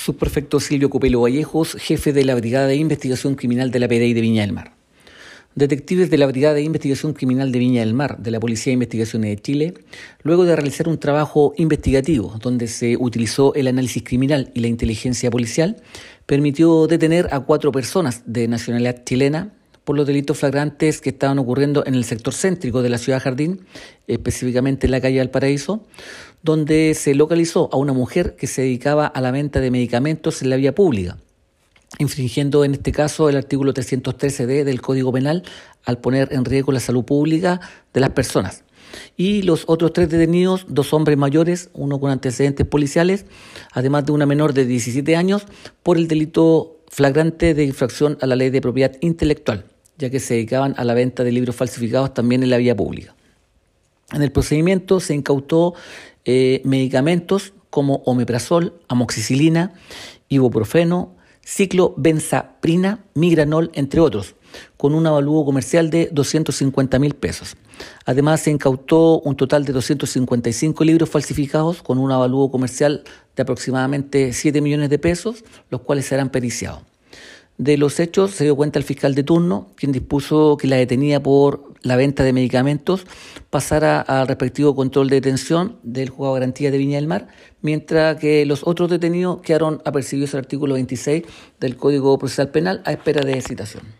Subprefecto Silvio Copelo Vallejos, jefe de la Brigada de Investigación Criminal de la PDI de Viña del Mar. Detectives de la Brigada de Investigación Criminal de Viña del Mar de la Policía de Investigaciones de Chile, luego de realizar un trabajo investigativo donde se utilizó el análisis criminal y la inteligencia policial, permitió detener a cuatro personas de nacionalidad chilena por los delitos flagrantes que estaban ocurriendo en el sector céntrico de la ciudad Jardín, específicamente en la calle Valparaíso, donde se localizó a una mujer que se dedicaba a la venta de medicamentos en la vía pública, infringiendo en este caso el artículo 313d del Código Penal al poner en riesgo la salud pública de las personas. Y los otros tres detenidos, dos hombres mayores, uno con antecedentes policiales, además de una menor de 17 años, por el delito flagrante de infracción a la ley de propiedad intelectual, ya que se dedicaban a la venta de libros falsificados también en la vía pública. En el procedimiento se incautó eh, medicamentos como omeprazol, amoxicilina, ibuprofeno, ciclobenzaprina, migranol, entre otros, con un avalúo comercial de 250 mil pesos. Además, se incautó un total de 255 libros falsificados con un avalúo comercial de aproximadamente 7 millones de pesos, los cuales serán periciados. De los hechos se dio cuenta el fiscal de turno, quien dispuso que la detenida por la venta de medicamentos pasara al respectivo control de detención del juzgado de garantía de Viña del Mar, mientras que los otros detenidos quedaron apercibidos al artículo 26 del Código Procesal Penal a espera de citación.